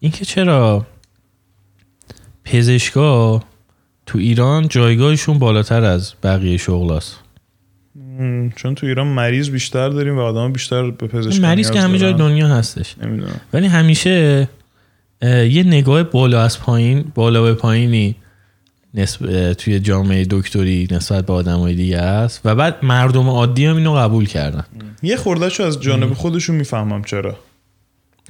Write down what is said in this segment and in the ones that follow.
اینکه چرا پزشکا تو ایران جایگاهشون بالاتر از بقیه شغلاست م، چون تو ایران مریض بیشتر داریم و آدم بیشتر به پزشک مریض که همه جای دنیا هستش. نمی‌دونم. ولی همیشه یه نگاه بالا از پایین بالا به پایینی نسب... توی جامعه دکتری نسبت به آدمای دیگه است و بعد مردم عادی هم اینو قبول کردن. یه خوردهشو از جانب خودشون می‌فهمم چرا.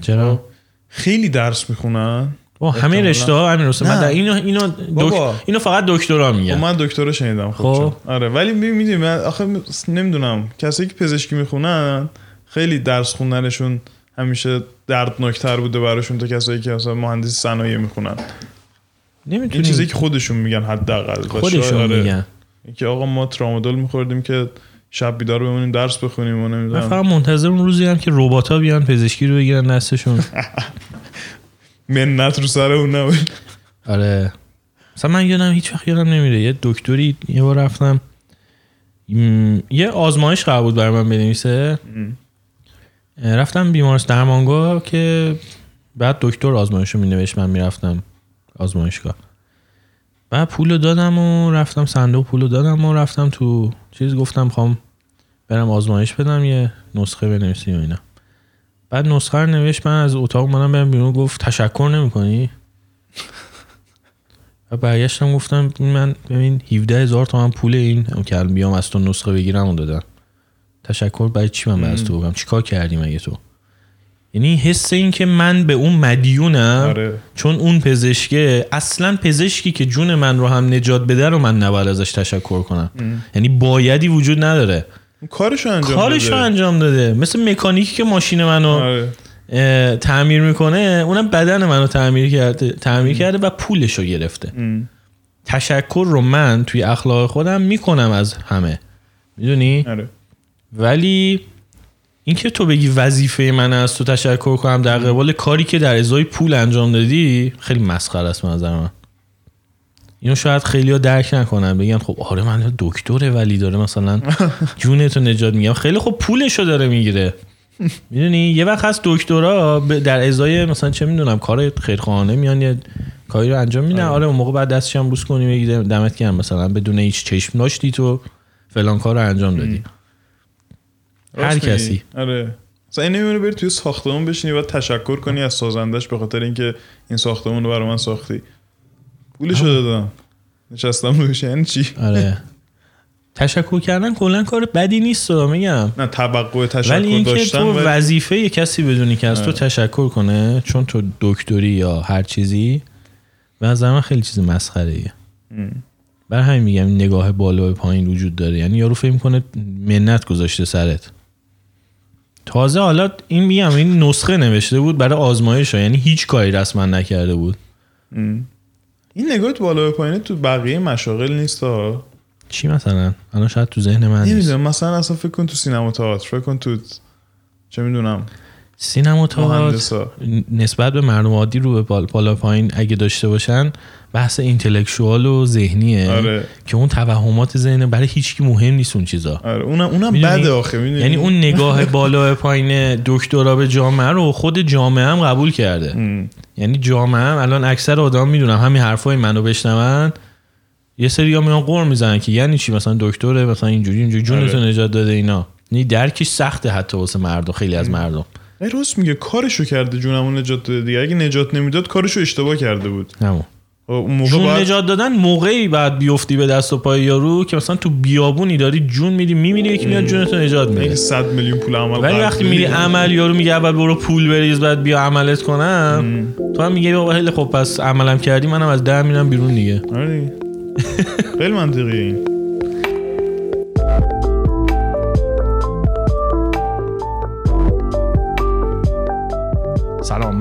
چرا؟ خیلی درس می‌خونن. با همه. رشته ها همین رسته من. در اینو اینو بابا. دک... اینو فقط دکترا خب میگن من دکترا شنیدم خب خب. آره ولی می‌دونی من آخه نمی‌دونم. کسایی که پزشکی می‌خونن خیلی درس خوندنشون همیشه دردناکتر بوده براشون تا کسایی که مثلا مهندسی صنایع می‌خونن. این نمی‌تونی چیزی که خودشون میگن حداقل. خودشون آره. میگن. که آقا ما ترامادول میخوردیم که شب بیدار بمونیم درس بخونیم و من نمی‌دونم فقط منتظر اون روزی هم که ربات بیان پزشکی رو بگیرن دستشون. منت رو سر اون نبود. آره. مثلا من یادم هیچ وقت یادم نمیره. یه دکتری یه بار رفتم. م، یه آزمایش قرار بود برای من بنویسه. رفتم بیمارستان درمانگاه که بعد دکتر آزمایش رو مینوشت. من می‌رفتم آزمایشگاه. بعد پولو دادم و رفتم صندوق پولو دادم و رفتم تو چیز گفتم خوام برم آزمایش بدم یه نسخه بنویسیم و اینا. بعد نسخه رو نوشت من از اتاق اومدم برم بیرون گفت تشکر نمی‌کنی؟ و برگشتم گفتم من ببین 17 هزار تومن پول این الان بیام از تو نسخه بگیرم و دادم. تشکر برای چی من از تو بگم؟ چیکار کردی مگه تو؟ یعنی حس این که من به اون مدیونم آره. چون اون پزشکه اصلا پزشکی که جون من رو هم نجات بده رو من نباید ازش تشکر کنم. یعنی بایدی وجود نداره. کارشو انجام کارش رو بده. انجام داده. مثل مکانیکی که ماشین منو آره. تعمیر می‌کنه اونم بدن منو تعمیر کرده تعمیر کرده و پولش رو گرفته. ام. تشکر رو من توی اخلاق خودم می‌کنم از همه. می‌دونی؟ آره. ولی اینکه تو بگی وظیفه من از تو تشکر کنم در قبال کاری که در ازای پول انجام دادی خیلی مسخره است به نظر من. اینو شاید خیلی ها درک نکنن بگن خب آره من دکتره ولی داره مثلا جونتو نجات میگم خیلی خب پولشو داره می‌گیره. می‌دونی؟ یه وقت هست دکترا در ازای مثلا چه می‌دونم کار خیرخواهانه میان یه کاری رو انجام میدن. آره. اون موقع بعد دستش هم بوس کنی بگی دمت گرم مثلا بدون هیچ چشم داشتی تو فلان کار رو انجام دادی. هر. کسی. آره. مثلا این نمیونه بری توی ساختمون بشینی و تشکر کنی از سازندش به خاطر اینکه این ساختمون رو برای من ساختی. پولشو دادم نشستم روش یعنی چی آره تشکر کردن کلا کار بدی نیست میگم نه توقع تشکر ولی اینکه داشتن تو ولی- وظیفه یه کسی بدونی که از تو آره. تشکر کنه چون تو دکتری یا هر چیزی به نظر من خیلی چیز مسخره ایه. برای همین میگم این نگاه بالا و پایین وجود داره یعنی یارو فکر کنه منت گذاشته سرت تازه حالا این میگم این نسخه نوشته بود برای آزمایش ها. یعنی هیچ کاری رسما نکرده بود ام. این نگاهت بالا به پایینه تو بقیه مشاغل نیست ها. چی مثلا؟ الان شاید تو ذهن من نیست. نمی‌دونم مثلا اصلا فکر کن تو سینما تئاتر فکر کن تو چه می‌دونم سینما تئاتر نسبت به مردم عادی رو به بال- بالا پایین اگه داشته باشن بحث اینتלקچوال و ذهنیه آره. که اون توهمات ذهن برای هیچکی مهم نیست اون چیزا. آره اونم اونم؟ بده آخه می‌دونی؟ یعنی اون نگاه بالا پایین دکترا به جامعه رو خود جامعه هم قبول کرده. ام. یعنی جامعه هم الان اکثر آدم می‌دونم همین حرفای منو بشنون. یه سری ها میان قور می‌زنن که یعنی چی؟ مثلا دکتره مثلا اینجوری اینجوری. جونتو آره. نجات داده اینا. یعنی درکش سخته حتی واسه مردم خیلی از مردم. ای راست میگه کارشو کرده جونمون نجات داده دیگه. اگه نجات نمی‌داد کارشو اشتباه کرده بود. همون. اون موقع جون باید نجات دادن موقعی بعد بیفتی به دست و پای یارو که مثلا تو بیابونی داری جون میدی میمیری یکی میاد جونتو نجات میده. 100 میلیون پول عمل ولی وقتی میری عمل یارو میگه اول برو پول بریز بعد بیا عملت کنم. تو هم میگه بابا خیلی خب پس عملم کردی منم از ده میرم بیرون دیگه. آره دیگه. خیلی منطقیه این.